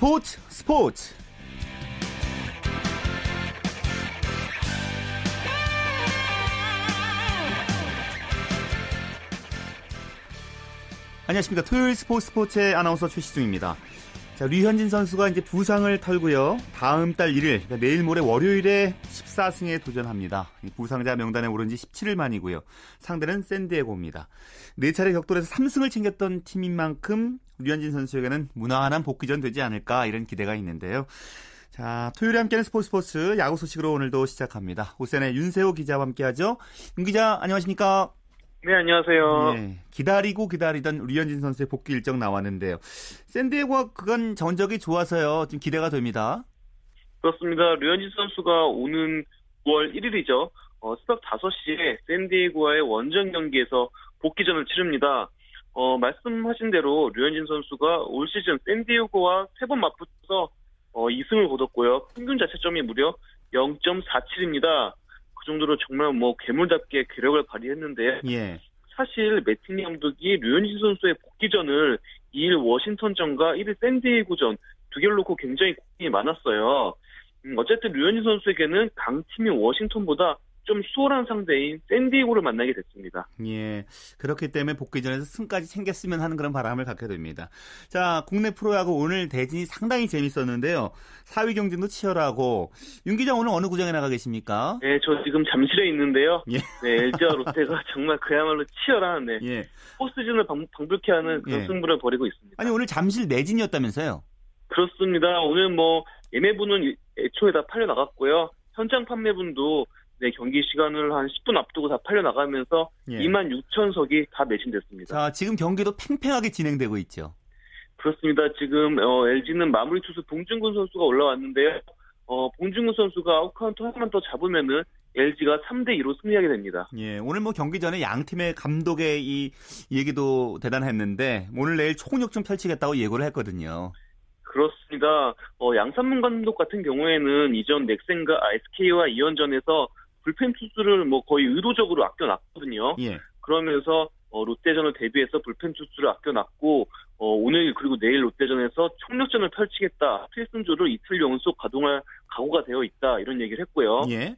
스포츠 스포츠. 안녕하십니까. 토요일 스포츠 스포츠의 아나운서 최시중입니다. 자, 류현진 선수가 이제 부상을 털고요. 다음 달 1일, 그러니까 내일 모레 월요일에 14승에 도전합니다. 부상자 명단에 오른 지 17일 만이고요. 상대는 샌디에고입니다. 네 차례 격돌에서 3승을 챙겼던 팀인 만큼 류현진 선수에게는 무난한 복귀전 되지 않을까 이런 기대가 있는데요. 자, 토요일에 함께하는 스포츠 스포츠 야구 소식으로 오늘도 시작합니다. 오센의 윤세호 기자와 함께하죠. 윤 기자, 안녕하십니까? 네, 안녕하세요. 네, 기다리고 기다리던 류현진 선수의 복귀 일정 나왔는데요. 샌디에고가 그간 전적이 좋아서요. 좀 기대가 됩니다. 그렇습니다. 류현진 선수가 오는 9월 1일이죠. 어, 새벽 5시에 샌디에고와의 원정 경기에서 복귀전을 치릅니다. 어, 말씀하신 대로 류현진 선수가 올 시즌 샌디에고와 세 번 맞붙어서 어, 2승을 거뒀고요. 평균 자체점이 무려 0.47입니다. 그 정도로 정말 뭐 괴물답게 괴력을 발휘했는데 예. 사실 매티니 감독이 류현진 선수의 복귀전을 2일 워싱턴전과 1일 샌디에이고전 두 개를 놓고 굉장히 고민이 많았어요. 음, 어쨌든 류현진 선수에게는 강팀인 워싱턴보다 좀 수월한 상대인 샌디에고를 만나게 됐습니다. 예. 그렇기 때문에 복귀전에서 승까지 챙겼으면 하는 그런 바람을 갖게 됩니다. 자, 국내 프로야구 오늘 대진이 상당히 재밌었는데요. 4위 경쟁도 치열하고 윤 기자 오늘 어느 구장에 나가 계십니까? 네, 저 지금 잠실에 있는데요. 예. 네, LG와 롯데가 정말 그야말로 치열한 네. 예. 포스즌을 방, 불케 하는 그런 예. 승부를 벌이고 있습니다. 아니 오늘 잠실 내진이었다면서요? 그렇습니다. 오늘 뭐 예매분은 애초에 다 팔려 나갔고요. 현장 판매분도 네, 경기 시간을 한 10분 앞두고 다 팔려 나가면서 예. 2만 6천 석이 다 매진됐습니다. 자, 지금 경기도 팽팽하게 진행되고 있죠. 그렇습니다. 지금 어, LG는 마무리 투수 봉중근 선수가 올라왔는데요. 어, 봉중근 선수가 아웃카운트 하나만 더 잡으면은 LG가 3대 2로 승리하게 됩니다. 예, 오늘 뭐 경기 전에 양 팀의 감독의 이 얘기도 대단했는데 오늘 내일 총력전 펼치겠다고 예고를 했거든요. 그렇습니다. 어, 양상문 감독 같은 경우에는 이전 넥센과 SK와 이연전에서 불펜 투수를 뭐 거의 의도적으로 아껴놨거든요. 예. 그러면서 어, 롯데전을 대비해서 불펜 투수를 아껴놨고 어, 오늘 그리고 내일 롯데전에서 총력전을 펼치겠다. 필승조를 이틀 연속 가동할 각오가 되어 있다. 이런 얘기를 했고요. 예.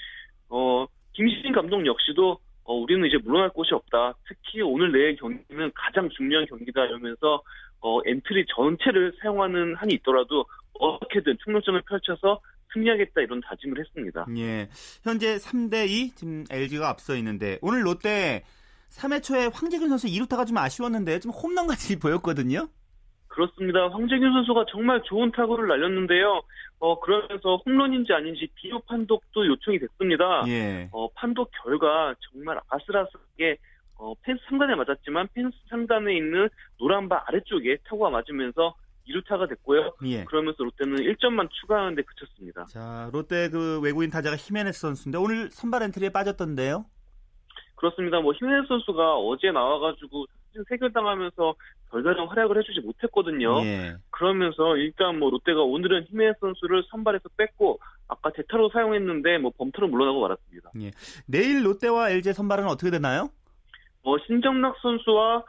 어, 김시진 감독 역시도 어, 우리는 이제 물러날 곳이 없다. 특히 오늘 내일 경기는 가장 중요한 경기다 이러면서 어, 엔트리 전체를 사용하는 한이 있더라도 어떻게든 총력전을 펼쳐서 승리하겠다 이런 다짐을 했습니다. 예. 현재 3대 2 지금 LG가 앞서 있는데 오늘 롯데 3회 초에 황재균 선수 2루타가 좀 아쉬웠는데 좀 홈런 같이 보였거든요. 그렇습니다. 황재균 선수가 정말 좋은 타구를 날렸는데요. 어, 그러면서 홈런인지 아닌지 비디오 판독도 요청이 됐습니다. 예. 어, 판독 결과 정말 아슬아슬하게 어, 펜스 상단에 맞았지만 펜스 상단에 있는 노란 바 아래쪽에 타구가 맞으면서 2루타가 됐고요. 예. 그러면서 롯데는 1점만 추가하는데 그쳤습니다. 자, 롯데 그 외국인 타자가 히메네스 선수인데 오늘 선발 엔트리에 빠졌던데요? 그렇습니다. 뭐 히메네스 선수가 어제 나와가지고 세결당하면서 별다른 활약을 해주지 못했거든요. 예. 그러면서 일단 뭐 롯데가 오늘은 히메네스 선수를 선발에서 뺐고 아까 대타로 사용했는데 뭐 범타로 물러나고 말았습니다. 예. 내일 롯데와 LG 선발은 어떻게 되나요? 뭐 신정락 선수와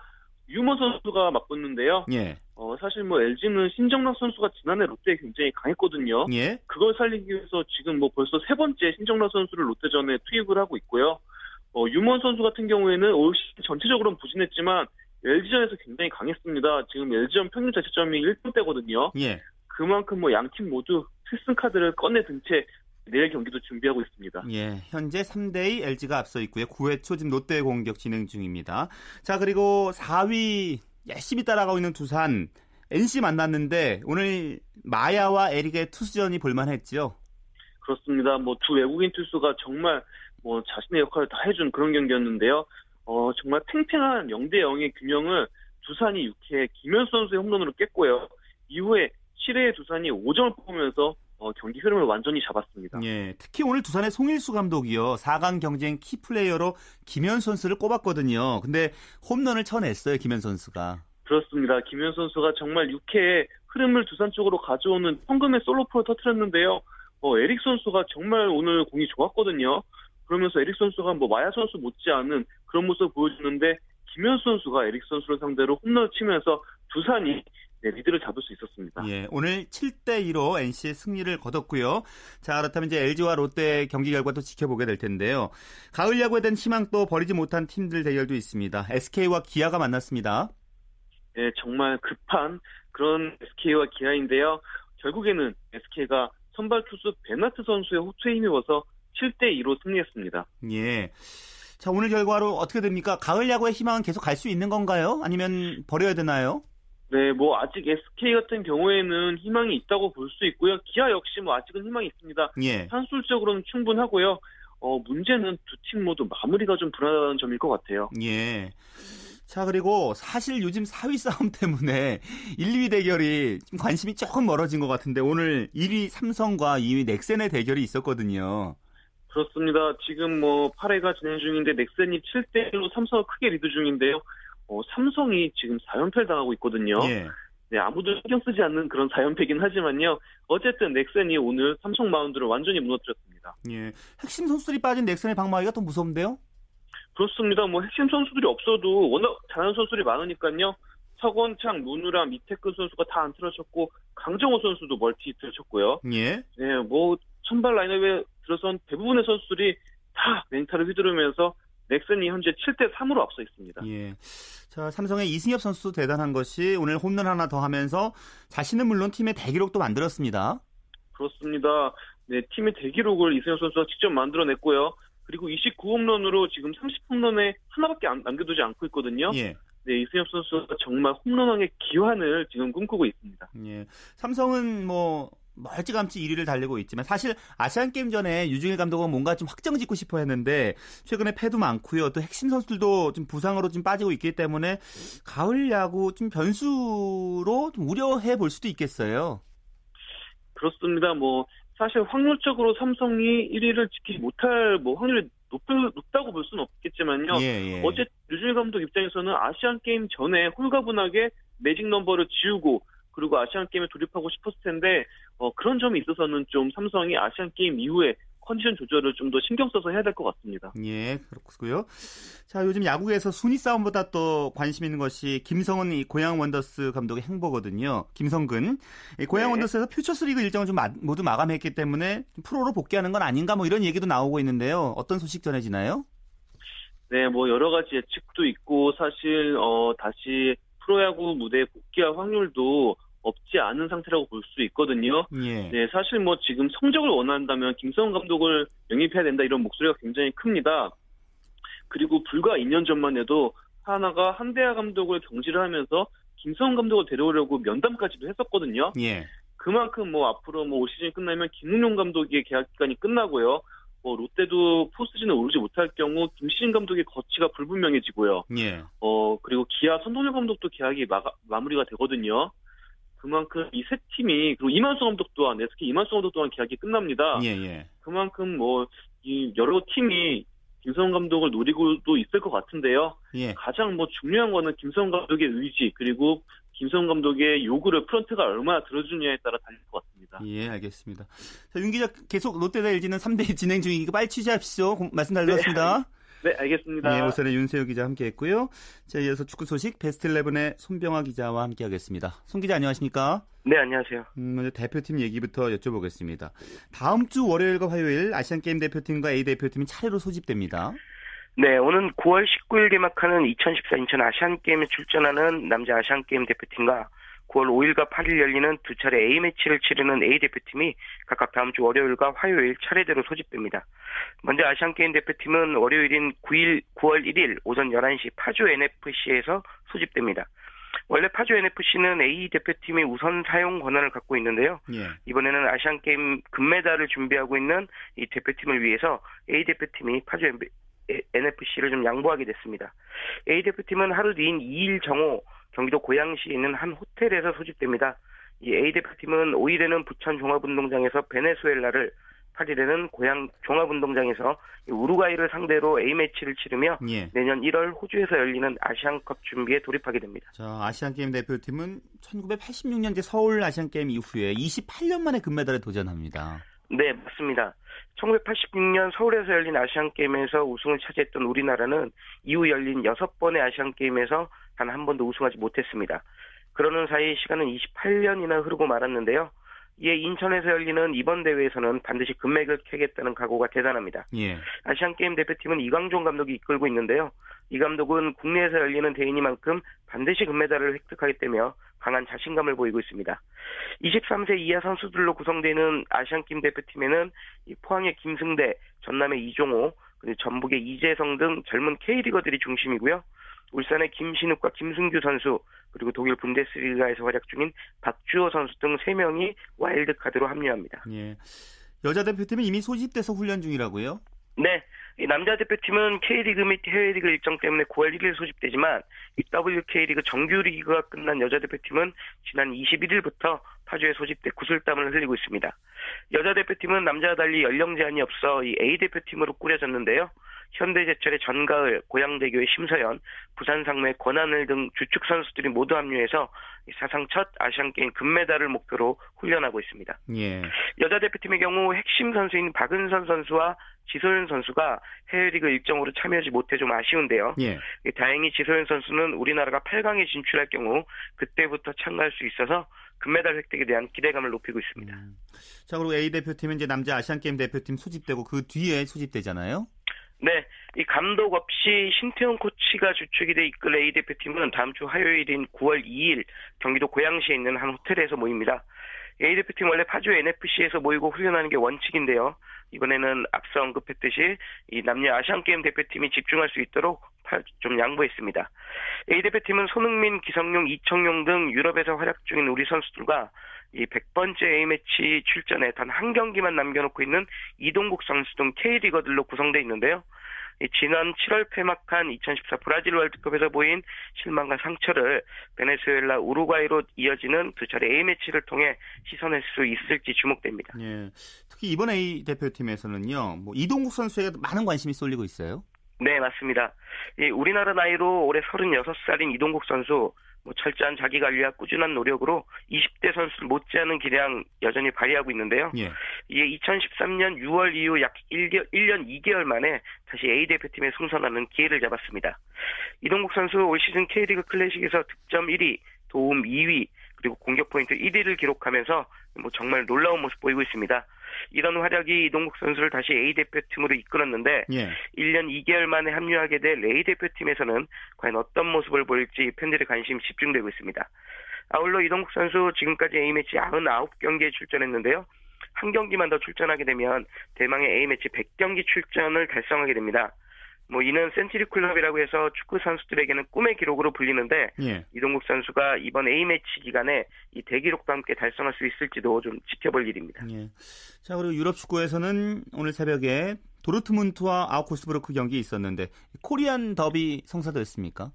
유머 선수가 맞붙는데요. 예. 어, 사실 뭐 LG는 신정락 선수가 지난해 롯데에 굉장히 강했거든요. 예. 그걸 살리기 위해서 지금 뭐 벌써 세 번째 신정락 선수를 롯데전에 투입을 하고 있고요. 어, 유먼 선수 같은 경우에는 올 시즌 전체적으로는 부진했지만 LG전에서 굉장히 강했습니다. 지금 LG전 평균 자체점이 1점대거든요. 예. 그만큼 뭐 양 팀 모두 필승 카드를 꺼내 든 채 내일 경기도 준비하고 있습니다. 예, 현재 3대2 LG가 앞서 있고요. 9회 초 지금 롯데 공격 진행 중입니다. 자, 그리고 4위 열심히 따라가고 있는 두산 NC 만났는데 오늘 마야와 에릭의 투수전이 볼만했죠. 그렇습니다. 뭐 두 외국인 투수가 정말 뭐 자신의 역할을 다 해준 그런 경기였는데요. 어 정말 팽팽한 0대 0의 균형을 두산이 6회 김현수 선수의 홈런으로 깼고요. 이후에 7회에 두산이 5점을 뽑으면서 어, 경기 흐름을 완전히 잡았습니다. 예, 특히 오늘 두산의 송일수 감독이요. 4강 경쟁 키플레이어로 김현 선수를 꼽았거든요. 근데 홈런을 쳐냈어요, 김현 선수가. 그렇습니다. 김현 선수가 정말 6회에 흐름을 두산 쪽으로 가져오는 황금의 솔로포를 터트렸는데요. 어, 에릭 선수가 정말 오늘 공이 좋았거든요. 그러면서 에릭 선수가 뭐 마야 선수 못지않은 그런 모습을 보여주는데 김현 선수가 에릭 선수를 상대로 홈런을 치면서 두산이 네, 리드를 잡을 수 있었습니다. 예, 오늘 7대 2로 NC의 승리를 거뒀고요. 자, 그렇다면 이제 LG와 롯데 경기 결과도 지켜보게 될 텐데요. 가을 야구에 대한 희망도 버리지 못한 팀들 대결도 있습니다. SK와 기아가 만났습니다. 네, 정말 급한 그런 SK와 기아인데요. 결국에는 SK가 선발 투수 베나트 선수의 호투에 힘입어서 7대 2로 승리했습니다. 예. 자, 오늘 결과로 어떻게 됩니까? 가을 야구의 희망은 계속 갈 수 있는 건가요? 아니면 버려야 되나요? 네, 뭐 아직 SK 같은 경우에는 희망이 있다고 볼 수 있고요. 기아 역시 뭐 아직은 희망이 있습니다. 예. 산술적으로는 충분하고요. 어, 문제는 두 팀 모두 마무리가 좀 불안한 점일 것 같아요. 예. 자, 그리고 사실 요즘 4위 싸움 때문에 1, 2위 대결이 좀 관심이 조금 멀어진 것 같은데 오늘 1위 삼성과 2위 넥센의 대결이 있었거든요. 그렇습니다. 지금 뭐 8회가 진행 중인데 넥센이 7대 1로 삼성을 크게 리드 중인데요. 어, 삼성이 지금 4연패를 당하고 있거든요. 예. 네, 아무도 신경 쓰지 않는 그런 4연패긴 하지만요. 어쨌든 넥센이 오늘 삼성 마운드를 완전히 무너뜨렸습니다. 예. 핵심 선수들이 빠진 넥센의 방망이가 더 무섭는데요? 그렇습니다. 뭐 핵심 선수들이 없어도 워낙 잘하는 선수들이 많으니까요. 서건창, 문우람, 이택근 선수가 다 안타를 쳤고 강정호 선수도 멀티 히트를 쳤고요. 예. 네, 뭐 선발 라인업에 들어선 대부분의 선수들이 다 맹타를 휘두르면서 넥센이 현재 7대 3으로 앞서 있습니다. 예. 자, 삼성의 이승엽 선수도 대단한 것이 오늘 홈런 하나 더 하면서 자신은 물론 팀의 대기록도 만들었습니다. 그렇습니다. 네, 팀의 대기록을 이승엽 선수가 직접 만들어냈고요. 그리고 29홈런으로 지금 30홈런에 하나밖에 안, 남겨두지 않고 있거든요. 예. 네, 이승엽 선수가 정말 홈런왕의 기환을 지금 꿈꾸고 있습니다. 예. 삼성은 뭐 멀찌감치 1위를 달리고 있지만 사실 아시안 게임 전에 유중일 감독은 뭔가 좀 확정 짓고 싶어 했는데 최근에 패도 많고요. 또 핵심 선수들도 좀 부상으로 좀 빠지고 있기 때문에 가을 야구 좀 변수로 좀 우려해 볼 수도 있겠어요. 그렇습니다. 뭐 사실 확률적으로 삼성이 1위를 지키지 못할 뭐 확률이 높, 높다고 볼 수는 없겠지만요. 예, 예. 어제 류중일 감독 입장에서는 아시안 게임 전에 홀가분하게 매직 넘버를 지우고 그리고 아시안 게임에 돌입하고 싶었을 텐데 어, 그런 점이 있어서는 좀 삼성이 아시안 게임 이후에 컨디션 조절을 좀 더 신경 써서 해야 될 것 같습니다. 예, 그렇고요. 자, 요즘 야구에서 순위 싸움보다 또 관심 있는 것이 김성근 이 고양 원더스 감독의 행보거든요. 김성근. 이 고양 네. 원더스에서 퓨처스 리그 일정을 좀 마- 모두 마감했기 때문에 좀 프로로 복귀하는 건 아닌가 뭐 이런 얘기도 나오고 있는데요. 어떤 소식 전해지나요? 네, 뭐 여러 가지 예측도 있고 사실 어 다시 프로야구 무대에 복귀할 확률도 없지 않은 상태라고 볼 수 있거든요. 예. 네, 사실 뭐 지금 성적을 원한다면 김성근 감독을 영입해야 된다 이런 목소리가 굉장히 큽니다. 그리고 불과 2년 전만 해도 하나가 한대하 감독을 경질을 하면서 김성훈 감독을 데려오려고 면담까지도 했었거든요. 예. 그만큼 뭐 앞으로 뭐 올 시즌이 끝나면 김웅용 감독의 계약 기간이 끝나고요. 뭐 롯데도 포스트진에 오르지 못할 경우 김시진 감독의 거치가 불분명해지고요. 예. 어 그리고 기아 선동열 감독도 계약이 마, 마무리가 되거든요. 그만큼 이 세 팀이 그리고 이만수 감독 또한 SK 이만수 감독 또한 계약이 끝납니다. 예, 예. 그만큼 뭐 이 여러 팀이 김성훈 감독을 노리고도 있을 것 같은데요. 예. 가장 뭐 중요한 거는 김성훈 감독의 의지 그리고 김성훈 감독의 요구를 프런트가 얼마나 들어주느냐에 따라 달릴 것 같습니다. 예, 알겠습니다. 자, 윤 기자 계속 롯데 대 LG는 3대 진행 중이니까 빨리 취재합시오. 고- 말씀 잘 들었습니다. 네, 알겠습니다. 예, 오선의 윤세호 기자 함께 했고요. 자, 이어서 축구 소식 베스트 11의 손병화 기자와 함께 하겠습니다. 손 기자 안녕하십니까? 네, 안녕하세요. 음, 먼저 대표팀 얘기부터 여쭤보겠습니다. 다음 주 월요일과 화요일 아시안 게임 대표팀과 A 대표팀이 차례로 소집됩니다. 네, 오는 9월 19일 개막하는 2014 인천 아시안 게임에 출전하는 남자 아시안 게임 대표팀과 9월 5일과 8일 열리는 두 차례 A매치를 치르는 A 대표팀이 각각 다음 주 월요일과 화요일 차례대로 소집됩니다. 먼저 아시안게임 대표팀은 월요일인 9일, 9월 1일 오전 11시 파주 NFC에서 소집됩니다. 원래 파주 NFC는 A 대표팀이 우선 사용 권한을 갖고 있는데요. 예. 이번에는 아시안 게임 금메달을 준비하고 있는 이 대표팀을 위해서 A 대표팀이 파주 NFC를 좀 양보하게 됐습니다. A 대표팀은 하루 뒤인 2일 정오 경기도 고양시에 있는 한 호텔에서 소집됩니다. 이 A 대표팀은 5일에는 부천 종합운동장에서 베네수엘라를 8일에는 고양 종합운동장에서 이 우루과이를 상대로 A 매치를 치르며 예. 내년 1월 호주에서 열리는 아시안컵 준비에 돌입하게 됩니다. 자, 아시안게임 대표팀은 1986년제 서울 아시안게임 이후에 28년 만에 금메달에 도전합니다. 네, 맞습니다. 1986년 서울에서 열린 아시안게임에서 우승을 차지했던 우리나라는 이후 열린 6번의 아시안게임에서 단 한 번도 우승하지 못했습니다. 그러는 사이 시간은 28년이나 흐르고 말았는데요. 이에 인천에서 열리는 이번 대회에서는 반드시 금맥을 캐겠다는 각오가 대단합니다. 예. 아시안게임 대표팀은 이광종 감독이 이끌고 있는데요. 이 감독은 국내에서 열리는 대회니만큼 반드시 금메달을 획득하겠다며 강한 자신감을 보이고 있습니다. 23세 이하 선수들로 구성되는 아시안게임 대표팀에는 포항의 김승대, 전남의 이종호, 그리고 전북의 이재성 등 젊은 K리거들이 중심이고요. 울산의 김신욱과 김승규 선수, 그리고 독일 분데스리가에서 활약 중인 박주호 선수 등 3명이 와일드카드로 합류합니다. 예. 여자 대표팀은 이미 소집돼서 훈련 중이라고요? 네. 이 남자 대표팀은 K리그 및 해외리그 일정 때문에 9월 1일 소집되지만 이 WK리그 정규리그가 끝난 여자 대표팀은 지난 21일부터 파주에 소집돼 구슬땀을 흘리고 있습니다. 여자 대표팀은 남자와 달리 연령 제한이 없어 이 A 대표팀으로 꾸려졌는데요. 현대제철의 전가을, 고양대교의 심서연, 부산상무의 권한을 등 주축 선수들이 모두 합류해서 사상 첫 아시안게임 금메달을 목표로 훈련하고 있습니다. 예. 여자 대표팀의 경우 핵심 선수인 박은선 선수와 지소연 선수가 해외리그 일정으로 참여하지 못해 좀 아쉬운데요. 예. 다행히 지소연 선수는 우리나라가 8강에 진출할 경우 그때부터 참가할 수 있어서 금메달 획득에 대한 기대감을 높이고 있습니다. 음. 자, 그리고 A 대표팀은 이제 남자 아시안게임 대표팀 소집되고 그 뒤에 소집되잖아요. 네, 이 감독 없이 신태용 코치가 주축이 돼 이끌 A 대표팀은 다음 주 화요일인 9월 2일 경기도 고양시에 있는 한 호텔에서 모입니다. A 대표팀 원래 파주 NFC에서 모이고 훈련하는 게 원칙인데요. 이번에는 앞서 언급했듯이 이 남녀 아시안 게임 대표팀이 집중할 수 있도록 좀 양보했습니다. A 대표팀은 손흥민, 기성용, 이청용 등 유럽에서 활약 중인 우리 선수들과 이 100번째 A매치 출전에 단 한 경기만 남겨놓고 있는 이동국 선수 등 K리거들로 구성되어 있는데요. 지난 7월 폐막한 2014 브라질 월드컵에서 보인 실망과 상처를 베네수엘라 우루과이로 이어지는 두 차례 A매치를 통해 씻어낼 수 있을지 주목됩니다. 예. 특히 이번 A 대표팀에서는요, 뭐 이동국 선수에게 많은 관심이 쏠리고 있어요. 네, 맞습니다. 우리나라 나이로 올해 36살인 이동국 선수 뭐 철저한 자기 관리와 꾸준한 노력으로 20대 선수를 못지않은 기량 여전히 발휘하고 있는데요. 예. 이에 2013년 6월 이후 약 1개, 1년 2개월 만에 다시 A 대표팀에 승선하는 기회를 잡았습니다. 이동국 선수 올 시즌 K리그 클래식에서 득점 1위, 도움 2위, 그리고 공격 포인트 1위를 기록하면서 뭐 정말 놀라운 모습 보이고 있습니다. 이런 활약이 이동국 선수를 다시 A 대표팀으로 이끌었는데 예. 1년 2개월 만에 합류하게 될 A 대표팀에서는 과연 어떤 모습을 보일지 팬들의 관심이 집중되고 있습니다. 아울러 이동국 선수 지금까지 A매치 99경기에 출전했는데요. 한 경기만 더 출전하게 되면 대망의 A매치 100경기 출전을 달성하게 됩니다. 뭐 이는 센츄리 클럽이라고 해서 축구 선수들에게는 꿈의 기록으로 불리는데 예. 이동국 선수가 이번 A 매치 기간에 이 대기록도 함께 달성할 수 있을지도 좀 지켜볼 일입니다. 예. 자 그리고 유럽 축구에서는 오늘 새벽에 도르트문트와 아우쿠스부르크 경기 있었는데 코리안 더비 성사됐습니까?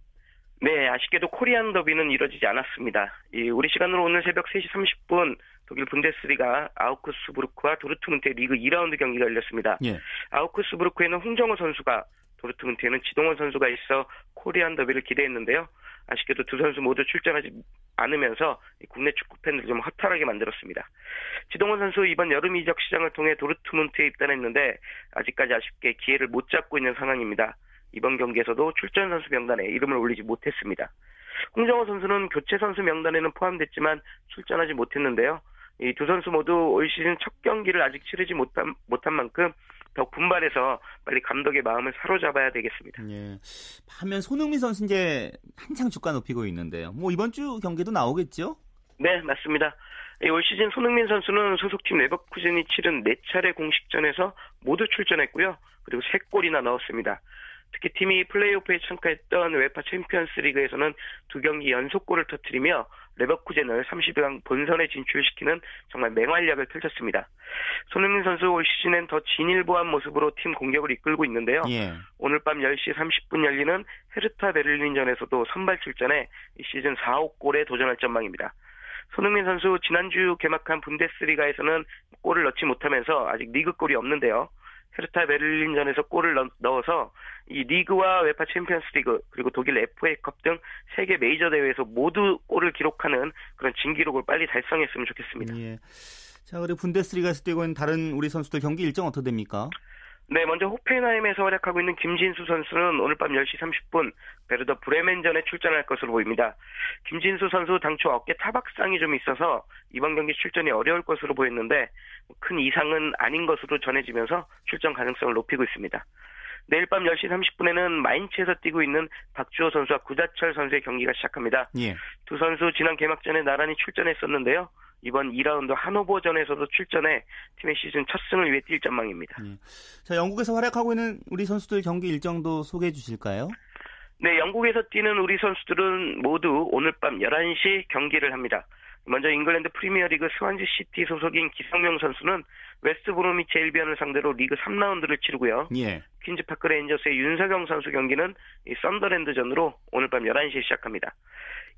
네, 아쉽게도 코리안 더비는 이뤄지지 않았습니다. 이 우리 시간으로 오늘 새벽 3시 30분 독일 분데스리가 아우크스부르크와 도르트문트의 리그 2라운드 경기가 열렸습니다. 예. 아우크스부르크에는 홍정호 선수가 도르트문트에는 지동원 선수가 있어 코리안 더비를 기대했는데요. 아쉽게도 두 선수 모두 출전하지 않으면서 국내 축구 팬들 좀 허탈하게 만들었습니다. 지동원 선수 이번 여름 이적 시장을 통해 도르트문트에 입단했는데 아직까지 아쉽게 기회를 못 잡고 있는 상황입니다. 이번 경기에서도 출전 선수 명단에 이름을 올리지 못했습니다. 홍정호 선수는 교체 선수 명단에는 포함됐지만 출전하지 못했는데요. 이 두 선수 모두 올 시즌 첫 경기를 아직 치르지 못한, 못한 만큼 더 분발해서 빨리 감독의 마음을 사로잡아야 되겠습니다. 예. 반면 손흥민 선수 이제 한창 주가 높이고 있는데요. 뭐 이번 주 경기도 나오겠죠? 네, 맞습니다. 올 시즌 손흥민 선수는 소속팀 레버쿠젠이 치른 4차례 공식전에서 모두 출전했고요. 그리고 3골이나 넣었습니다. 특히 팀이 플레이오프에 참가했던 UEFA 챔피언스 리그에서는 두 경기 연속골을 터뜨리며 레버쿠젠을 30강 본선에 진출시키는 정말 맹활약을 펼쳤습니다. 손흥민 선수 올 시즌엔 더 진일보한 모습으로 팀 공격을 이끌고 있는데요. 예. 오늘 밤 10시 30분 열리는 헤르타 베를린전에서도 선발 출전해 시즌 4호 골에 도전할 전망입니다. 손흥민 선수 지난주 개막한 분데스리가에서는 골을 넣지 못하면서 아직 리그 골이 없는데요. 헤르타 베를린전에서 골을 넣어서 이 리그와 UEFA 챔피언스 리그 그리고 독일 FA컵 등 세계 메이저 대회에서 모두 골을 기록하는 그런 진기록을 빨리 달성했으면 좋겠습니다. 예. 자, 그리고 분데스리가에서 뛰고 있는 다른 우리 선수들 경기 일정 어떻게 됩니까? 네, 먼저 호펜하임에서 활약하고 있는 김진수 선수는 오늘 밤 10시 30분 베르더 브레멘전에 출전할 것으로 보입니다. 김진수 선수 당초 어깨 타박상이 좀 있어서 이번 경기 출전이 어려울 것으로 보였는데 큰 이상은 아닌 것으로 전해지면서 출전 가능성을 높이고 있습니다. 내일 밤 10시 30분에는 마인츠에서 뛰고 있는 박주호 선수와 구자철 선수의 경기가 시작합니다. 예. 두 선수 지난 개막전에 나란히 출전했었는데요. 이번 2라운드 하노버전에서도 출전해 팀의 시즌 첫 승을 위해 뛸 전망입니다. 예. 자, 영국에서 활약하고 있는 우리 선수들 경기 일정도 소개해 주실까요? 네, 영국에서 뛰는 우리 선수들은 모두 오늘 밤 11시 경기를 합니다. 먼저 잉글랜드 프리미어리그 스완지 시티 소속인 기성용 선수는 웨스트 브로미치 앨비언을 상대로 리그 3라운드를 치르고요. 예. 퀸즈파크 레인저스의 윤석영 선수 경기는 이 선덜랜드전으로 오늘 밤 11시에 시작합니다.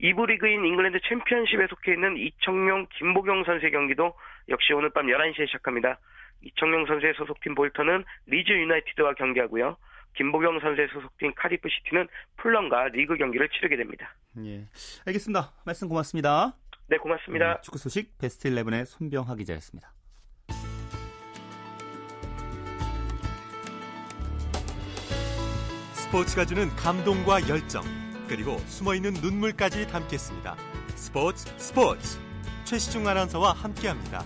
2부 리그인 잉글랜드 챔피언십에 속해 있는 이청용, 김보경 선수의 경기도 역시 오늘 밤 11시에 시작합니다. 이청용 선수의 소속팀 볼턴은 리즈 유나이티드와 경기하고요. 김보경 선수의 소속팀 카디프 시티는 풀럼과 리그 경기를 치르게 됩니다. 예. 알겠습니다. 말씀 고맙습니다. 네, 고맙습니다. 네, 축구 소식 베스트 11의 손병하 기자였습니다. 스포츠가 주는 감동과 열정, 그리고 숨어있는 눈물까지 담겠습니다. 스포츠 스포츠 최시중 아나운서와 함께합니다.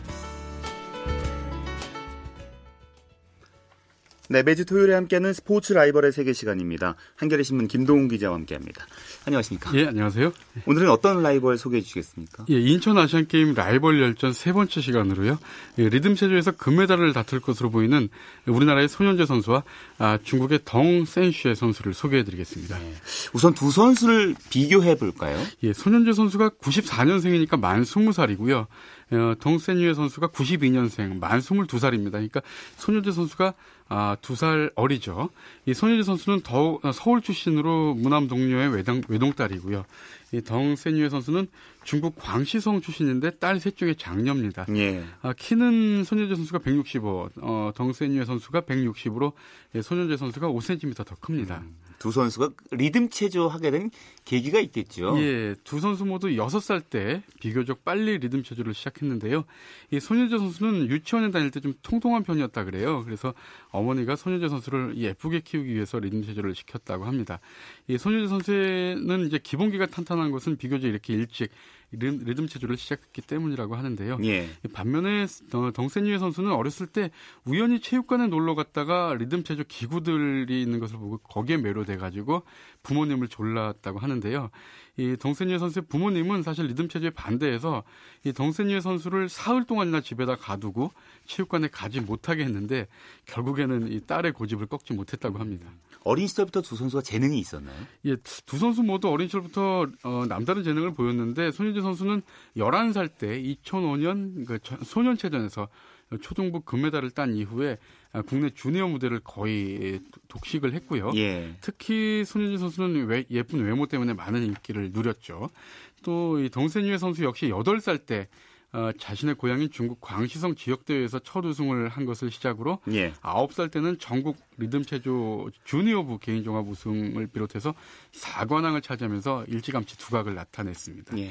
네, 매주 토요일에 함께하는 스포츠 라이벌의 세계 시간입니다. 한겨레 신문 김동훈 기자와 함께합니다. 안녕하십니까? 예, 안녕하세요. 오늘은 어떤 라이벌 소개해 주시겠습니까? 예, 인천 아시안 게임 라이벌 열전 세 번째 시간으로요. 예, 리듬 체조에서 금메달을 다툴 것으로 보이는 우리나라의 손현재 선수와 아, 중국의 덩 센슈의 선수를 소개해 드리겠습니다. 네. 우선 두 선수를 비교해 볼까요? 예, 손현재 선수가 94년생이니까 만 20살이고요. 어, 덩센유의 선수가 92년생, 만 22살입니다. 그러니까 손현재 선수가 아, 두 살 어리죠. 이 손예지 선수는 더 서울 출신으로 무남 동료의 외동, 외동딸이고요. 이 덩센유의 선수는 중국 광시성 출신인데 딸 셋 중에 장녀입니다. 예. 아, 키는 손예재 선수가 165, 어, 덩센유의 선수가 160으로 예, 손예재 선수가 5cm 더 큽니다. 음, 두 선수가 리듬 체조 하게 된 계기가 있겠죠. 예, 두 선수 모두 6살 때 비교적 빨리 리듬 체조를 시작했는데요. 이 손예재 선수는 유치원에 다닐 때 좀 통통한 편이었다 그래요. 그래서 어머니가 손예재 선수를 예쁘게 키우기 위해서 리듬 체조를 시켰다고 합니다. 이 손예재 선수는 이제 기본기가 탄탄한 것은 비교적 이렇게 일찍 리듬 체조를 시작했기 때문이라고 하는데요. 예. 반면에 덩센유의 선수는 어렸을 때 우연히 체육관에 놀러 갔다가 리듬 체조 기구들이 있는 것을 보고 거기에 매료돼 가지고 부모님을 졸랐다고 하는데요. 이 덩센유의 선수의 부모님은 사실 리듬 체조에 반대해서 이 덩센유의 선수를 사흘 동안이나 집에다 가두고 체육관에 가지 못하게 했는데 결국에는 이 딸의 고집을 꺾지 못했다고 합니다. 어린 시절부터 두 선수가 재능이 있었나요? 예, 두 선수 모두 어린 시절부터 어, 남다른 재능을 보였는데 손예진 선수는 11살 때 2005년 그 소년체전에서 초등부 금메달을 딴 이후에 국내 주니어 무대를 거의 독식을 했고요. 예. 특히 손예진 선수는 외, 예쁜 외모 때문에 많은 인기를 누렸죠. 또 이 덩센유의 선수 역시 8살 때 어, 자신의 고향인 중국 광시성 지역대회에서 첫 우승을 한 것을 시작으로 예. 9살 때는 전국 리듬체조 주니어부 개인종합 우승을 비롯해서 4관왕을 차지하면서 일찌감치 두각을 나타냈습니다. 예.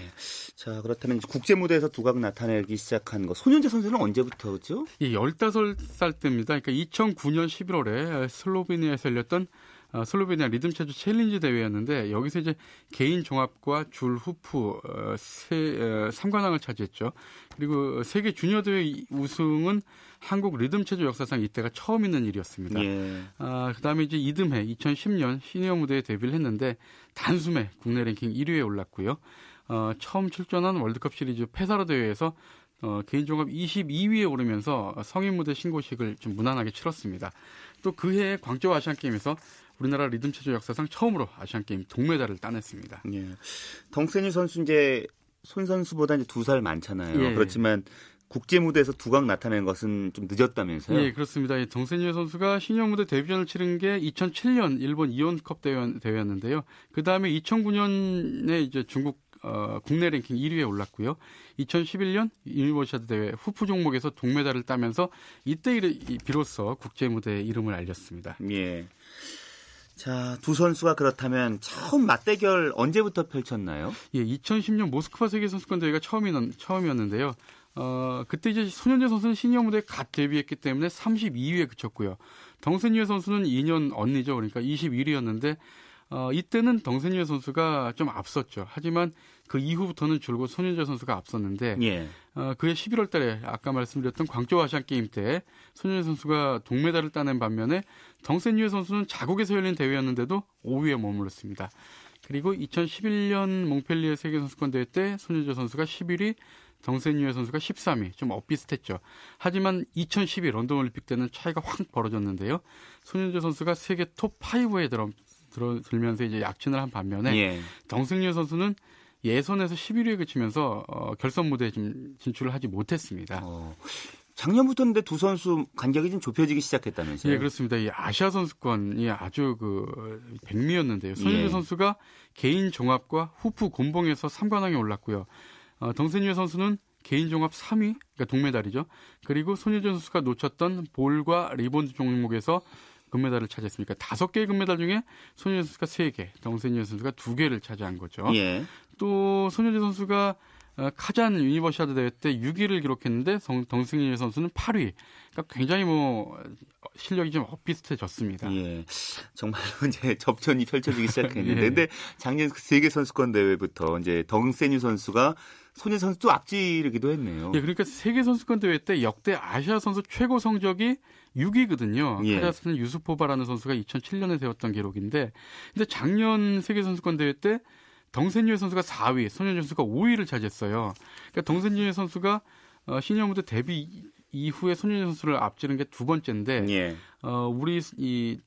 자, 그렇다면 국제 무대에서 두각 나타내기 시작한 거. 손연재 선수는 언제부터죠? 예, 15살 때입니다. 그러니까 2009년 11월에 슬로베니아에서 열렸던 어, 슬로베니아 리듬 체조 챌린지 대회였는데 여기서 이제 개인 종합과 줄 후프 어, 세 어, 3관왕을 차지했죠. 그리고 세계 주니어 대회 우승은 한국 리듬 체조 역사상 이때가 처음 있는 일이었습니다. 예. 아, 그다음에 이제 이듬해 2010년 시니어 무대에 데뷔를 했는데 단숨에 국내 랭킹 1위에 올랐고요. 어, 처음 출전한 월드컵 시리즈 페사로 대회에서 어, 개인 종합 22위에 오르면서 성인 무대 신고식을 좀 무난하게 치렀습니다. 또 그해 광저우 아시안 게임에서 우리나라 리듬 체조 역사상 처음으로 아시안 게임 동메달을 따냈습니다. 예. 덩센유 선수 이제 손 선수보다 이제 두 살 많잖아요. 예. 그렇지만 국제 무대에서 두각 나타낸 것은 좀 늦었다면서요? 예, 그렇습니다. 이 덩센유 선수가 시니어 무대 데뷔전을 치른 게 2007년 일본 이온컵 대회, 대회 였는데요. 그 다음에 2009년에 이제 중국 어, 국내 랭킹 1위에 올랐고요. 2011년 유니버시아드 대회 후프 종목에서 동메달을 따면서 이때 비로소 국제 무대에 이름을 알렸습니다. 예. 자, 두 선수가 그렇다면 처음 맞대결 언제부터 펼쳤나요? 예, 2010년 모스크바 세계 선수권 대회가 처음이, 처음이었는데요. 어, 그때 이제 손현재 선수는 시니어 무대에 갓 데뷔했기 때문에 32위에 그쳤고요. 덩센유의 선수는 2년 언니죠. 그러니까 21위였는데 어, 이때는 덩센유의 선수가 좀 앞섰죠. 하지만 그 이후부터는 줄곧 손현재 선수가 앞섰는데 예. 어, 그해 11월 달에 아까 말씀드렸던 광저우 아시안 게임 때 손현재 선수가 동메달을 따낸 반면에 덩센유의 선수는 자국에서 열린 대회였는데도 5위에 머물렀습니다. 그리고 2011년 몽펠리에 세계 선수권 대회 때 손현재 선수가 11위, 덩센유의 선수가 13위, 좀 엇비슷했죠. 하지만 2012 런던 올림픽 때는 차이가 확 벌어졌는데요. 손현재 선수가 세계 톱 5에 들어, 들면서 이제 약진을 한 반면에 예. 덩센유 선수는 예선에서 11위에 그치면서 어, 결선 무대에 좀 진출을 하지 못했습니다. 어, 작년부터인데 두 선수 간격이 좀 좁혀지기 시작했다면서요? 예, 그렇습니다. 이 아시아 선수권이 아주 그 백미였는데요. 손연재 예. 선수가 개인 종합과 후프 곤봉에서 3관왕에 올랐고요. 어, 덩센유 선수는 개인 종합 3위, 그러니까 동메달이죠. 그리고 손연재 선수가 놓쳤던 볼과 리본 종목에서 금메달을 차지했으니까 다섯 개의 금메달 중에 손연재 선수가 세 개, 덩센유 선수가 두 개를 차지한 거죠. 예. 또 손연재 선수가 어, 카잔 유니버시아드 대회 때 6위를 기록했는데 덩센유 선수는 8위. 그러니까 굉장히 뭐 실력이 좀 엇비슷해졌습니다. 예. 정말로 이제 접전이 펼쳐지기 시작했는데, 예. 근데 작년 세계 선수권 대회부터 이제 덩센유 선수가 손연재 선수도 앞지르기도 했네요. 예, 그러니까 세계 선수권 대회 때 역대 아시아 선수 최고 성적이 6위거든요. 예. 카자흐스탄 유스포바라는 선수가 2007년에 세웠던 기록인데, 근데 작년 세계 선수권 대회 때 덩센유의 선수가 4위, 손현준 선수가 5위를 차지했어요. 그러니까 덩센유의 선수가 어, 시니어 무대 데뷔 이후에 손현준 선수를 앞지른 게 두 번째인데, 예. 어, 우리 이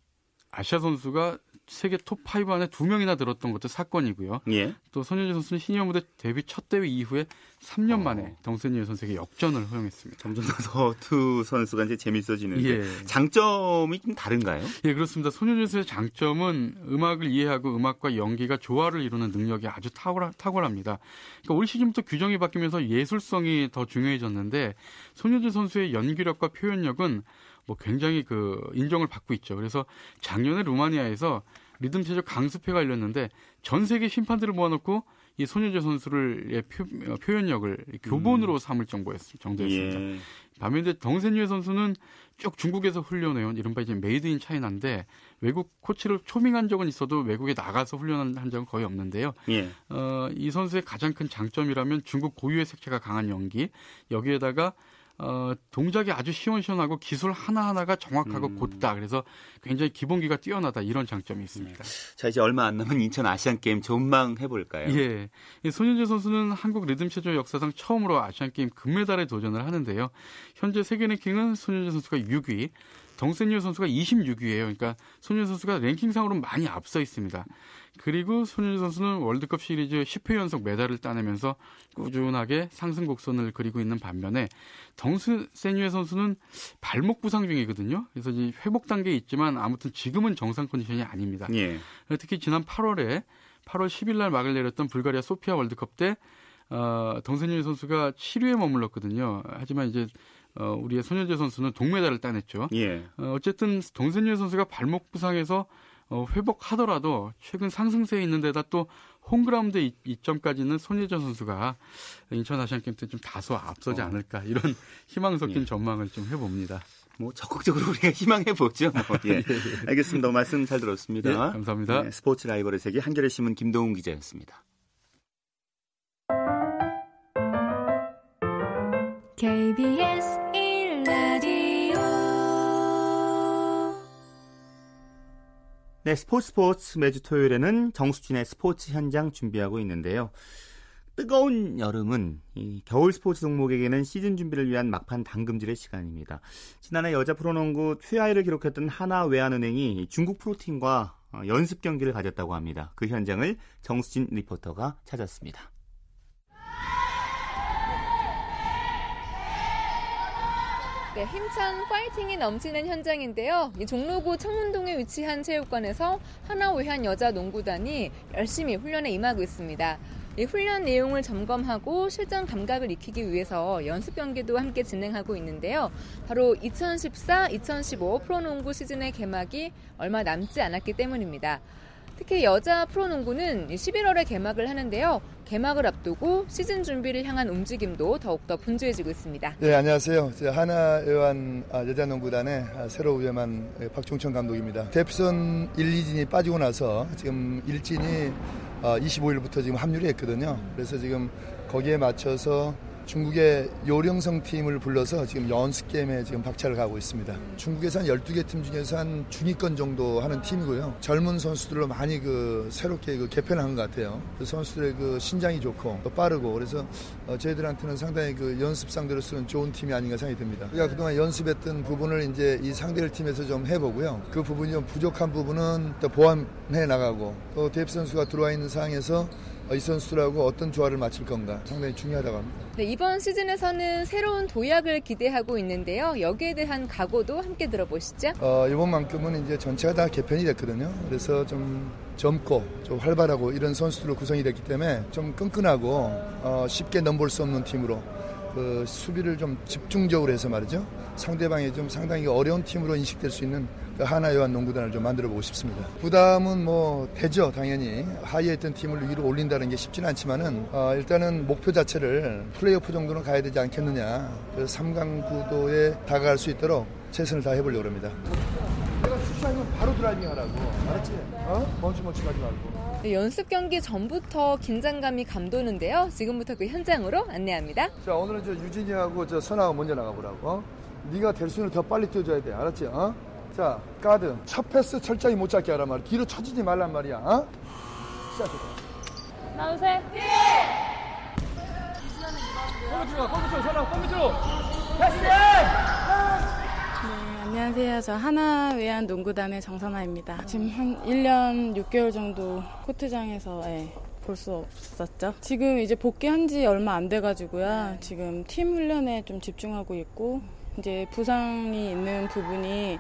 아시아 선수가 세계 톱5 안에 두 명이나 들었던 것도 사건이고요. 예. 또 손현준 선수는 시니어 무대 데뷔 첫 대회 이후에 3년 어. 만에 덩센유 선수에게 역전을 허용했습니다. 점점 더 두 선수가 이제 재밌어지는데 예. 장점이 좀 다른가요? 예, 그렇습니다. 손현준 선수의 장점은 음악을 이해하고 음악과 연기가 조화를 이루는 능력이 아주 탁월하, 탁월합니다. 그러니까 올 시즌부터 규정이 바뀌면서 예술성이 더 중요해졌는데 손현준 선수의 연기력과 표현력은 뭐 굉장히 그 인정을 받고 있죠. 그래서 작년에 루마니아에서 리듬 체조 강습회가 열렸는데 전 세계 심판들을 모아놓고 이 손연재 선수를 의 표, 어, 표현력을 교본으로 삼을 정도였, 정도였습니다. 예. 반면에 덩센유의 선수는 쭉 중국에서 훈련해온 이른바 이제 Made in China인데 외국 코치를 초빙한 적은 있어도 외국에 나가서 훈련한 한 적은 거의 없는데요. 예. 어, 이 선수의 가장 큰 장점이라면 중국 고유의 색채가 강한 연기 여기에다가 어, 동작이 아주 시원시원하고 기술 하나하나가 정확하고 음. 곧다. 그래서 굉장히 기본기가 뛰어나다 이런 장점이 있습니다. 자, 이제 얼마 안 남은 인천 아시안 게임 전망해 볼까요? 예. 이 손연재 선수는 한국 리듬 체조 역사상 처음으로 아시안 게임 금메달에 도전을 하는데요. 현재 세계 랭킹은 손연재 선수가 6위, 덩센유 선수가 26위예요. 그러니까 손연재 선수가 랭킹상으로 많이 앞서 있습니다. 그리고 손연재 선수는 월드컵 시리즈 10회 연속 메달을 따내면서 꾸준하게 상승 곡선을 그리고 있는 반면에 덩센유의 선수는 발목 부상 중이거든요. 그래서 이제 회복 단계에 있지만 아무튼 지금은 정상 컨디션이 아닙니다. 예. 특히 지난 8월에 8월 10일 날 막을 내렸던 불가리아 소피아 월드컵 때 어, 덩센유 선수가 7위에 머물렀거든요. 하지만 이제 어, 우리의 손연재 선수는 동메달을 따냈죠. 예. 어, 어쨌든 덩센유 선수가 발목 부상에서 어, 회복하더라도 최근 상승세에 있는 데다 또 홈그라운드 이- 이점까지는 손연재 선수가 인천 아시안 게임 때 좀 다소 앞서지 어. 않을까 이런 희망 섞인 예. 전망을 좀 해봅니다. 뭐 적극적으로 우리가 희망해 보죠. 예. 알겠습니다. 말씀 잘 들었습니다. 예, 감사합니다. 네, 스포츠 라이벌의 세계 한겨레 신문 김동훈 기자였습니다. KBS 네, 스포츠 스포츠 매주 토요일에는 정수진의 스포츠 현장 준비하고 있는데요. 뜨거운 여름은 이 겨울 스포츠 종목에게는 시즌 준비를 위한 막판 당금질의 시간입니다. 지난해 여자 프로농구 최하위를 기록했던 하나 외환은행이 중국 프로팀과 어, 연습 경기를 가졌다고 합니다. 그 현장을 정수진 리포터가 찾았습니다. 네, 힘찬 파이팅이 넘치는 현장인데요. 이 종로구 청문동에 위치한 체육관에서 하나오현 여자 농구단이 열심히 훈련에 임하고 있습니다. 이 훈련 내용을 점검하고 실전 감각을 익히기 위해서 연습 경기도 함께 진행하고 있는데요. 바로 2014-2015 프로농구 시즌의 개막이 얼마 남지 않았기 때문입니다. 특히 여자 프로농구는 11월에 개막을 하는데요. 개막을 앞두고 시즌 준비를 향한 움직임도 더욱더 분주해지고 있습니다. 네, 안녕하세요. 하나여한 아, 여자농구단의 아, 새로 우회만 박종천 감독입니다. 대표선 1, 2진이 빠지고 나서 지금 1진이 25일부터 지금 합류를 했거든요. 그래서 지금 거기에 맞춰서 중국의 요령성 팀을 불러서 지금 연습 게임에 지금 박차를 가고 있습니다. 중국에서 한 12개 팀 중에서 한 중위권 정도 하는 팀이고요. 젊은 선수들로 많이 그 새롭게 그 개편한 것 같아요. 그 선수들의 그 신장이 좋고 또 빠르고 그래서 어 저희들한테는 상당히 그 연습 상대로서는 좋은 팀이 아닌가 생각이 듭니다. 우리가 그동안 연습했던 부분을 이제 이 상대를 팀에서 좀 해보고요. 그 부분이 좀 부족한 부분은 또 보완해 나가고 또 대입 선수가 들어와 있는 상황에서 이 선수들하고 어떤 조화를 맞출 건가 상당히 중요하다고 합니다. 네, 이번 시즌에서는 새로운 도약을 기대하고 있는데요. 여기에 대한 각오도 함께 들어보시죠. 어, 이번만큼은 이제 전체가 다 개편이 됐거든요. 그래서 좀 젊고 좀 활발하고 이런 선수들로 구성이 됐기 때문에 좀 끈끈하고 어, 쉽게 넘볼 수 없는 팀으로 그 수비를 좀 집중적으로 해서 말이죠. 상대방이 좀 상당히 어려운 팀으로 인식될 수 있는 그 하나요한 농구단을 좀 만들어 보고 싶습니다. 부담은 뭐 되죠, 당연히. 하위에 있던 팀을 위로 올린다는 게 쉽지는 않지만은 어, 일단은 목표 자체를 플레이오프 정도는 가야 되지 않겠느냐. 그래서 3강 구도에 다가갈 수 있도록 최선을 다해 보려고 합니다. 내가 슛하면 바로 드라이빙 하라고. 알았지? 어? 멈추멈추 가지 말고. 네, 연습 경기 전부터 긴장감이 감도는데요. 지금부터 그 현장으로 안내합니다. 자, 오늘은 저 유진이하고 저 선아가 먼저 나가보라고. 어? 네가 될수 있는 더 빨리 뛰어줘야 돼. 알았지? 어? 자, 가드. 첫 패스 철저히 못 잡게 하란 말이야. 뒤로 쳐지지 말란 말이야. 어? 시작해. 나오세요. 컴퓨터로, 컴퓨터로, 전화, 컴퓨터로. 패스! 네, 안녕하세요. 저 하나외환 농구단의 정선아입니다. 지금 한 1년 6개월 정도 코트장에서 예, 볼수 없었죠. 지금 이제 복귀한 지 얼마 안 돼가지고요. 지금 팀 훈련에 좀 집중하고 있고, 이제 부상이 있는 부분이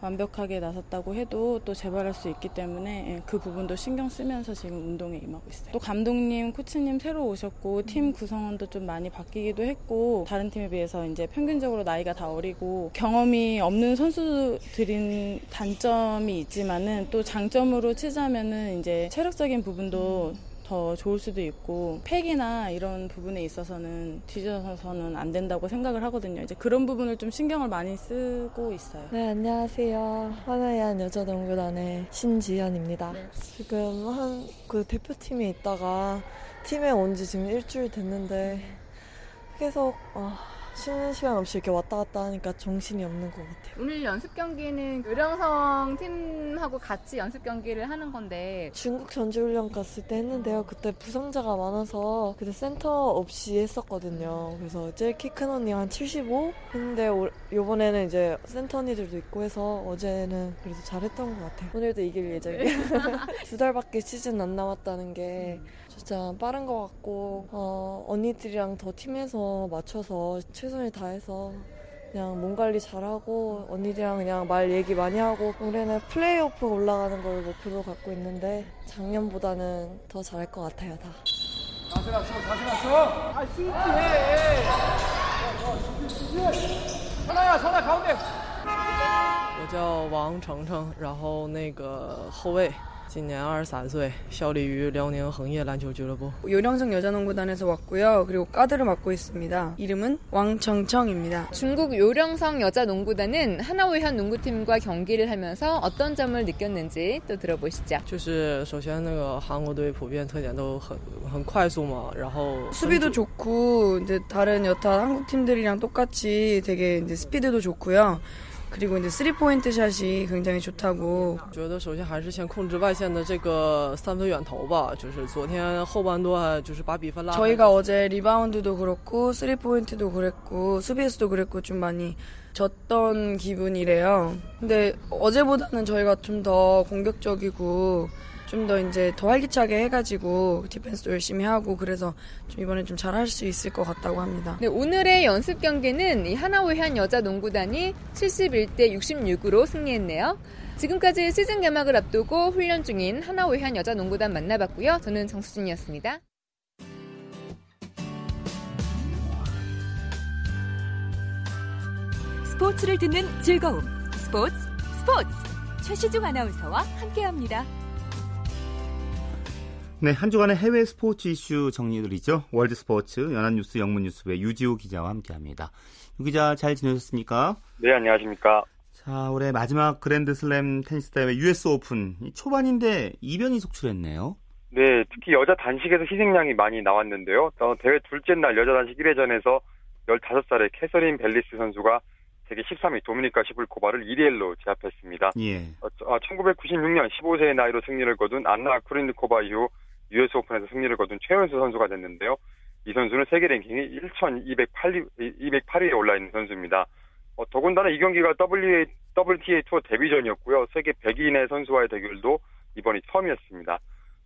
완벽하게 나섰다고 해도 또 재발할 수 있기 때문에 예, 그 부분도 신경 쓰면서 지금 운동에 임하고 있어요. 또 감독님, 코치님 새로 오셨고 팀 구성원도 좀 많이 바뀌기도 했고 다른 팀에 비해서 이제 평균적으로 나이가 다 어리고 경험이 없는 선수들인 단점이 있지만은 또 장점으로 치자면은 이제 체력적인 부분도 더 좋을 수도 있고 팩이나 이런 부분에 있어서는 뒤져서는 안 된다고 생각을 하거든요. 이제 그런 부분을 좀 신경을 많이 쓰고 있어요. 네, 안녕하세요. 하나의한 여자농구단의 신지연입니다. 네. 지금 한 그 대표팀에 있다가 팀에 온 지 지금 일주일 됐는데 계속 어, 쉬는 시간 없이 이렇게 왔다 갔다 하니까 정신이 없는 것 같아요. 오늘 연습 경기는 요령성 팀하고 같이 연습 경기를 하는 건데 중국 전지훈련 갔을 때 했는데요. 그때 부상자가 많아서 그때 센터 없이 했었거든요. 그래서 제일 키 큰 언니가 한 75? 했는데 요번에는 이제 센터 언니들도 있고 해서 어제는 그래도 잘했던 것 같아요. 오늘도 이길 예정이에요. 두 달밖에 시즌 안 남았다는 게 진짜 빠른 것 같고 어, 언니들이랑 더 팀에서 맞춰서 최선을 다해서 그냥 몸 관리 잘하고 언니들이랑 그냥 말 얘기 많이 하고 올해는 플레이오프 올라가는 걸 목표로 갖고 있는데 작년보다는 더 잘할 것 같아요 다. 자세 낮춰 자세 낮춰 아 스위치해 선아야 선아 가운데 我叫王程程，然后那个后卫。 今年二十三岁，效力于辽宁恒业篮球俱乐部。 요령성 여자농구단에서 왔고요. 그리고 가드를 맡고 있습니다. 이름은 왕청청입니다. 중국 요령성 여자농구단은 하나우현 농구팀과 경기를 하면서 어떤 점을 느꼈는지 또 들어보시죠. 就是首先那个韩国队普遍特点都很很快速嘛，然后 수비도 좋고 이제 다른 여타 한국 팀들이랑 똑같이 되게 이제 스피드도 좋고요. 그리고 이제 3포인트 샷이 굉장히 좋다고. 觉得首先还是先控制外线的这个三分远投吧。就是昨天后半段就是把比分拉。 저희가 어제 리바운드도 그렇고 3포인트도 그랬고 수비에서도 그랬고 좀 많이 졌던 기분이래요. 근데 어제보다는 저희가 좀 더 공격적이고 좀 더 이제 더 활기차게 해가지고 디펜스도 열심히 하고 그래서 좀 이번에 좀 잘할 수 있을 것 같다고 합니다. 네, 오늘의 연습 경기는 이 하나우현 여자 농구단이 71대 66으로 승리했네요. 지금까지 시즌 개막을 앞두고 훈련 중인 하나우현 여자 농구단 만나봤고요. 저는 정수진이었습니다. 스포츠를 듣는 즐거움. 스포츠 스포츠 최시중 아나운서와 함께합니다. 네, 한 주간의 해외 스포츠 이슈 정리해 드리죠. 월드 스포츠 연합뉴스 영문뉴스부의 유지호 기자와 함께합니다. 유 기자 잘 지내셨습니까? 네, 안녕하십니까. 자, 올해 마지막 그랜드슬램 테니스 대회 US 오픈 초반인데 이변이 속출했네요. 네, 특히 여자 단식에서 희생양이 많이 나왔는데요. 어, 대회 둘째 날 여자 단식 1회전에서 15살의 캐서린 벨리스 선수가 세계 13위 도미니카 시불코바를 2대1로 제압했습니다. 예. 어, 1996년 15세의 나이로 승리를 거둔 안나 쿠르니코바 이후 US 오픈에서 승리를 거둔 최연소 선수가 됐는데요. 이 선수는 세계 랭킹이 1,208위에 올라 있는 선수입니다. 어, 더군다나 이 경기가 WTA, WTA 투어 데뷔전이었고요. 세계 100위 내 선수와의 대결도 이번이 처음이었습니다.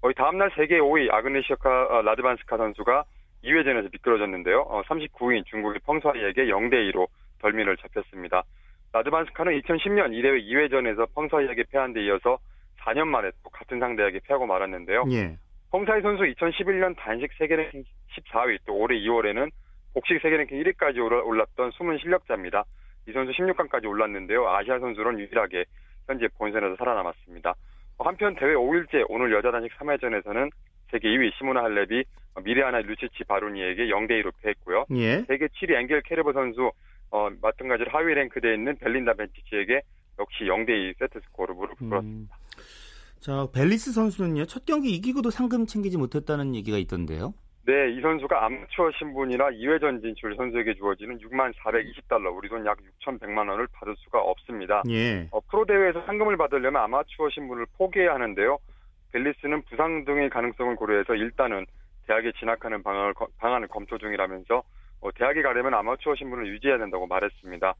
어, 다음날 세계 5위 아그네시카 어, 라드반스카 선수가 2회전에서 미끄러졌는데요. 어, 39인 중국의 펑사이에게 0대2로 덜미를 잡혔습니다. 라드반스카는 2010년 이 대회 2회전에서 펑사이에게 패한 데 이어서 4년 만에 또 같은 상대에게 패하고 말았는데요. 예. 펑사이 선수 2011년 단식 세계 랭킹 14위, 또 올해 2월에는 복식 세계 랭킹 1위까지 올랐던 숨은 실력자입니다. 이 선수 16강까지 올랐는데요. 아시아 선수는 유일하게 현재 본선에서 살아남았습니다. 한편 대회 5일째 오늘 여자 단식 3회전에서는 세계 2위 시모나 할렙이 미르야나 루치치 바로니에게 0대2로 패했고요. 예. 세계 7위 앵겔 케르버 선수 어, 마찬가지로 하위 랭크되어 있는 벨린다 벤치치에게 역시 0대2 세트 스코어로 무릎을 꿇었습니다. 음. 자, 벨리스 선수는요. 첫 경기 이기고도 상금 챙기지 못했다는 얘기가 있던데요. 네, 이 선수가 아마추어 신분이라 2회전 진출 선수에게 주어지는 6만 420달러, 우리 돈 약 6,100만 원을 받을 수가 없습니다. 예. 어, 프로 대회에서 상금을 받으려면 아마추어 신분을 포기해야 하는데요. 벨리스는 부상 등의 가능성을 고려해서 일단은 대학에 진학하는 방안을, 방안을 검토 중이라면서 어, 대학에 가려면 아마추어 신분을 유지해야 된다고 말했습니다.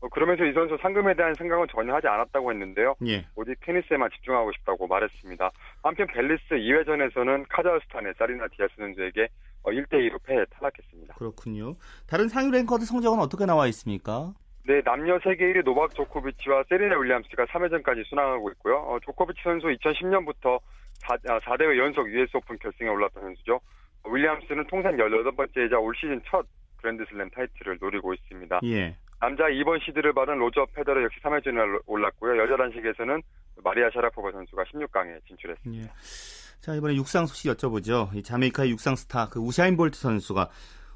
어, 그러면서 이 선수 상금에 대한 생각은 전혀 하지 않았다고 했는데요. 예. 오직 테니스에만 집중하고 싶다고 말했습니다. 한편 벨리스 2회전에서는 카자흐스탄의 자리나 디아스 선수에게 1대2로 어, 패해 탈락했습니다. 그렇군요. 다른 상위 랭커들 성적은 어떻게 나와 있습니까? 네, 남녀 세계 1위 노박 조코비치와 세리나 윌리엄스가 3회전까지 순항하고 있고요. 어, 조코비치 선수 2010년부터 4, 4대회 연속 US 오픈 결승에 올랐던 선수죠. 윌리엄스는 통산 18번째이자 올 시즌 첫 그랜드슬램 타이틀을 노리고 있습니다. 예. 남자 2번 시드를 받은 로저 페더러 역시 3회전에 올랐고요. 여자 단식에서는 마리아 샤라포바 선수가 16강에 진출했습니다. 예. 자 이번에 육상 소식 여쭤보죠. 이 자메이카의 육상 스타 그 우사인 볼트 선수가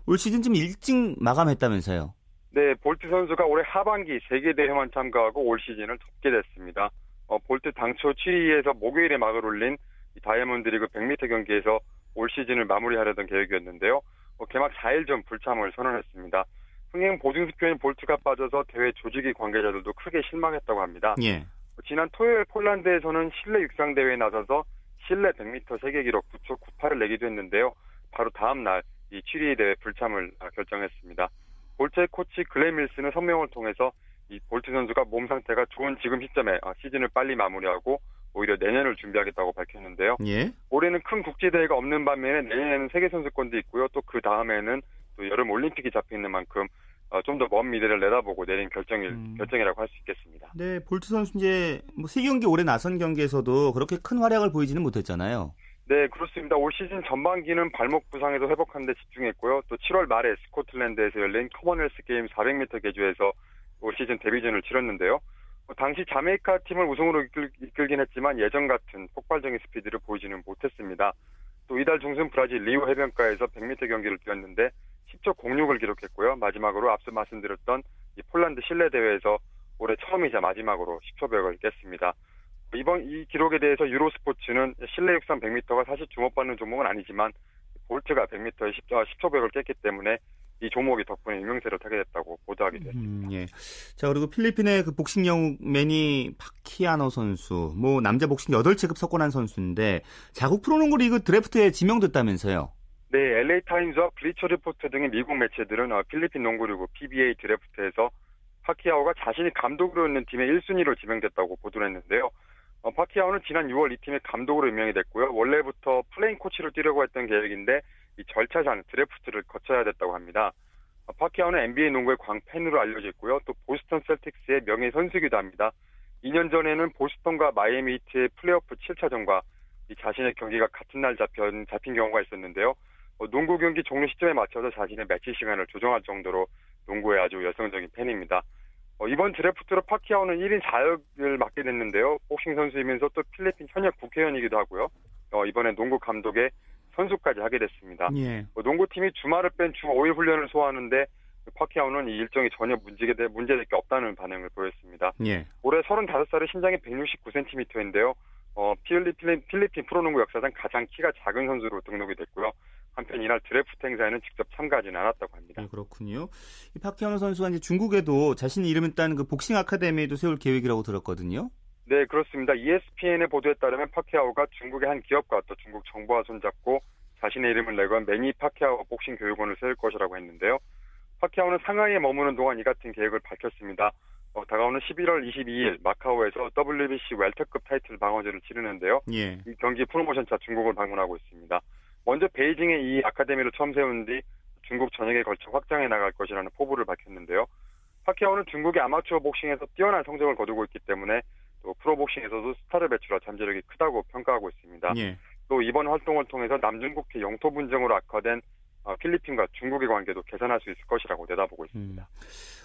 올 시즌 좀 일찍 마감했다면서요? 네, 볼트 선수가 올해 하반기 세계 대회만 참가하고 올 시즌을 접게 됐습니다. 어, 볼트 당초 취리히에서 목요일에 막을 올린 다이아몬드 리그 100m 경기에서 올 시즌을 마무리하려던 계획이었는데요. 어, 개막 4일 전 불참을 선언했습니다. 흥행 보증 수표인 볼트가 빠져서 대회 조직위 관계자들도 크게 실망했다고 합니다. 예. 지난 토요일 폴란드에서는 실내 육상 대회에 나서서 실내 100m 세계 기록 9초 98을 내기도 했는데요. 바로 다음 날 이 취리히 대회 불참을 결정했습니다. 볼트의 코치 글렌 밀스는 성명을 통해서 이 볼트 선수가 몸 상태가 좋은 지금 시점에 아, 시즌을 빨리 마무리하고 오히려 내년을 준비하겠다고 밝혔는데요. 예. 올해는 큰 국제 대회가 없는 반면에 내년에는 세계 선수권도 있고요. 또 그 다음에는 또 여름 올림픽이 잡혀 있는 만큼 어, 좀 더 먼 미래를 내다보고 내린 결정일 음. 결정이라고 할 수 있겠습니다. 네, 볼트 선수 이제 뭐 세 경기 올해 나선 경기에서도 그렇게 큰 활약을 보이지는 못했잖아요. 네, 그렇습니다. 올 시즌 전반기는 발목 부상에도 회복하는 데 집중했고요. 또 7월 말에 스코틀랜드에서 열린 커먼웰스 게임 400m 계주에서 올 시즌 데뷔전을 치렀는데요. 어, 당시 자메이카 팀을 우승으로 이끌, 이끌 긴 했지만 예전 같은 폭발적인 스피드를 보이지는 못했습니다. 또 이달 중순 브라질 리우 해변가에서 100m 경기를 뛰었는데 10초 06을 기록했고요. 마지막으로 앞서 말씀드렸던 이 폴란드 실내 대회에서 올해 처음이자 마지막으로 10초 벽을 깼습니다. 이번 이 기록에 대해서 유로스포츠는 실내 육상 100m가 사실 주목받는 종목은 아니지만 볼트가 100m에 10초, 10초 벽을 깼기 때문에 이 종목이 덕분에 유명세를 타게 됐다고 보도하기도 했습니다. 음, 예. 자 그리고 필리핀의 그 복싱 영웅 매니 파키아오 선수, 뭐 남자 복싱 8체급 석권한 선수인데 자국 프로농구 리그 드래프트에 지명됐다면서요? 네, LA 타임즈와 블리처 리포트 등의 미국 매체들은 어, 필리핀 농구리그 PBA 드래프트에서 파키아오가 자신이 감독으로 있는 팀의 1순위로 지명됐다고 보도를 했는데요. 어, 파키아오는 지난 6월 이 팀의 감독으로 임명이 됐고요. 원래부터 플레잉 코치로 뛰려고 했던 계획인데 이 절차상 드래프트를 거쳐야 됐다고 합니다. 어, 파키아오는 NBA 농구의 광팬으로 알려져 있고요. 또 보스턴 셀틱스의 명예 선수이기도 합니다. 2년 전에는 보스턴과 마이애미 히트의 플레이오프 7차전과 이 자신의 경기가 같은 날 잡힌, 잡힌 경우가 있었는데요. 어, 농구 경기 종료 시점에 맞춰서 자신의 매치 시간을 조정할 정도로 농구에 아주 열성적인 팬입니다. 어, 이번 드래프트로 파키아오는 1인 4역을 맡게 됐는데요. 복싱 선수이면서 또 필리핀 현역 국회의원이기도 하고요. 어, 이번에 농구 감독의 선수까지 하게 됐습니다. 예. 뭐 농구팀이 주말을 뺀 주 5일 훈련을 소화하는데 파키아오는 이 일정이 전혀 문제가 문제될 게 없다는 반응을 보였습니다. 예. 올해 35살에 신장이 169cm인데요. 어, 필리핀, 필리핀 프로농구 역사상 가장 키가 작은 선수로 등록이 됐고요. 한편 이날 드래프트 행사에는 직접 참가하지는 않았다고 합니다. 네, 그렇군요. 이 파키아노 선수가 이제 중국에도 자신이 이름을 딴 그 복싱 아카데미도 세울 계획이라고 들었거든요. 네, 그렇습니다. ESPN의 보도에 따르면 파키아오가 중국의 한 기업과 또 중국 정부와 손잡고 자신의 이름을 내건 매니 파키아오 복싱 교육원을 세울 것이라고 했는데요. 파키아오는 상하이에 머무는 동안 이 같은 계획을 밝혔습니다. 어, 다가오는 11월 22일 마카오에서 WBC 웰터급 타이틀 방어제를 치르는데요. 예. 이 경기 프로모션차 중국을 방문하고 있습니다. 먼저 베이징에 이 아카데미를 처음 세운 뒤 중국 전역에 걸쳐 확장해 나갈 것이라는 포부를 밝혔는데요. 파키아오는 중국의 아마추어 복싱에서 뛰어난 성적을 거두고 있기 때문에 또 프로복싱에서도 스타를 배출할 잠재력이 크다고 평가하고 있습니다. 예. 또 이번 활동을 통해서 남중국해 영토 분쟁으로 악화된 어, 필리핀과 중국의 관계도 개선할 수 있을 것이라고 내다보고 있습니다.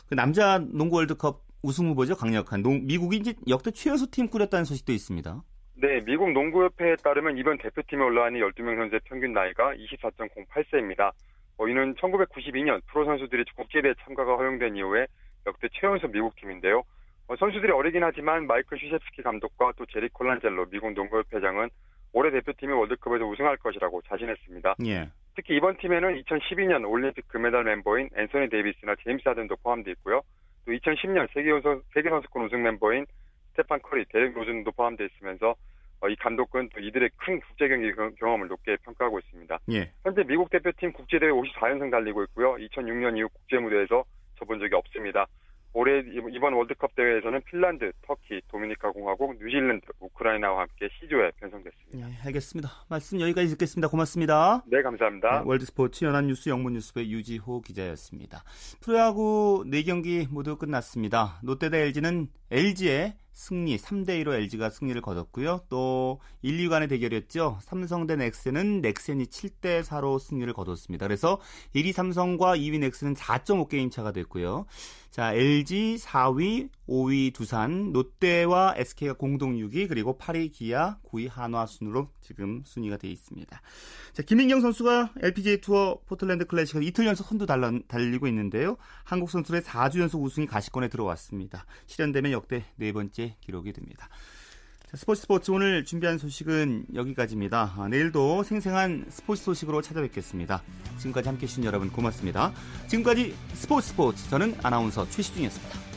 그 남자 농구 월드컵 우승 후보죠 강력한 농, 미국이 이제 역대 최연소 팀 꾸렸다는 소식도 있습니다. 네, 미국 농구협회에 따르면 이번 대표팀에 올라가는 12명 선수의 평균 나이가 24.08세입니다. 어, 이는 1992년 프로 선수들이 국제대회 참가가 허용된 이후에 역대 최연소 미국 팀인데요. 어, 선수들이 어리긴 하지만 마이클 슈셰프스키 감독과 또 제리 콜란젤로 미국 농구협회장은 올해 대표팀이 월드컵에서 우승할 것이라고 자신했습니다. 예. 특히 이번 팀에는 2012년 올림픽 금메달 멤버인 앤소니 데이비스나 제임스 하든도 포함되어 있고요. 또 2010년 세계선수, 세계선수권 우승 멤버인 스테판 커리, 데렉 로즈도 포함되어 있으면서 어, 이 감독은 또 이들의 큰 국제 경기 경험을 높게 평가하고 있습니다. 예. 현재 미국 대표팀 국제대회 54연승 달리고 있고요. 2006년 이후 국제 무대에서 접은 적이 없습니다. 올해 이번 월드컵 대회에서는 핀란드, 터키, 도미니카 공화국, 뉴질랜드, 우크라이나와 함께 C조에 편성됐습니다. 예, 알겠습니다. 말씀 여기까지 듣겠습니다. 고맙습니다. 네, 감사합니다. 네, 월드스포츠 연합뉴스 영문뉴스부의 유지호 기자였습니다. 프로야구 4경기 모두 끝났습니다. 롯데 대 LG는 LG의 승리 3대2로 LG가 승리를 거뒀고요. 또 1, 2 간의 대결이었죠. 삼성 대 넥센은 넥센이 7대 4로 승리를 거뒀습니다. 그래서 1위 삼성과 2위 넥센은 4.5 게임 차가 됐고요. 자, LG 4위, 5위 두산, 롯데와 SK가 공동 6위, 그리고 8위 기아, 9위 한화 순으로 지금 순위가 되어 있습니다. 자, 김인경 선수가 LPGA 투어 포틀랜드 클래식에서 이틀 연속 선두 달리고 있는데요. 한국 선수의 4주 연속 우승이 가시권에 들어왔습니다. 실현되면 역대 네 번째 기록이 됩니다. 자, 스포츠 스포츠 오늘 준비한 소식은 여기까지입니다. 아, 내일도 생생한 스포츠 소식으로 찾아뵙겠습니다. 지금까지 함께 해 주신 여러분 고맙습니다. 지금까지 스포츠 스포츠 저는 아나운서 최시중이었습니다.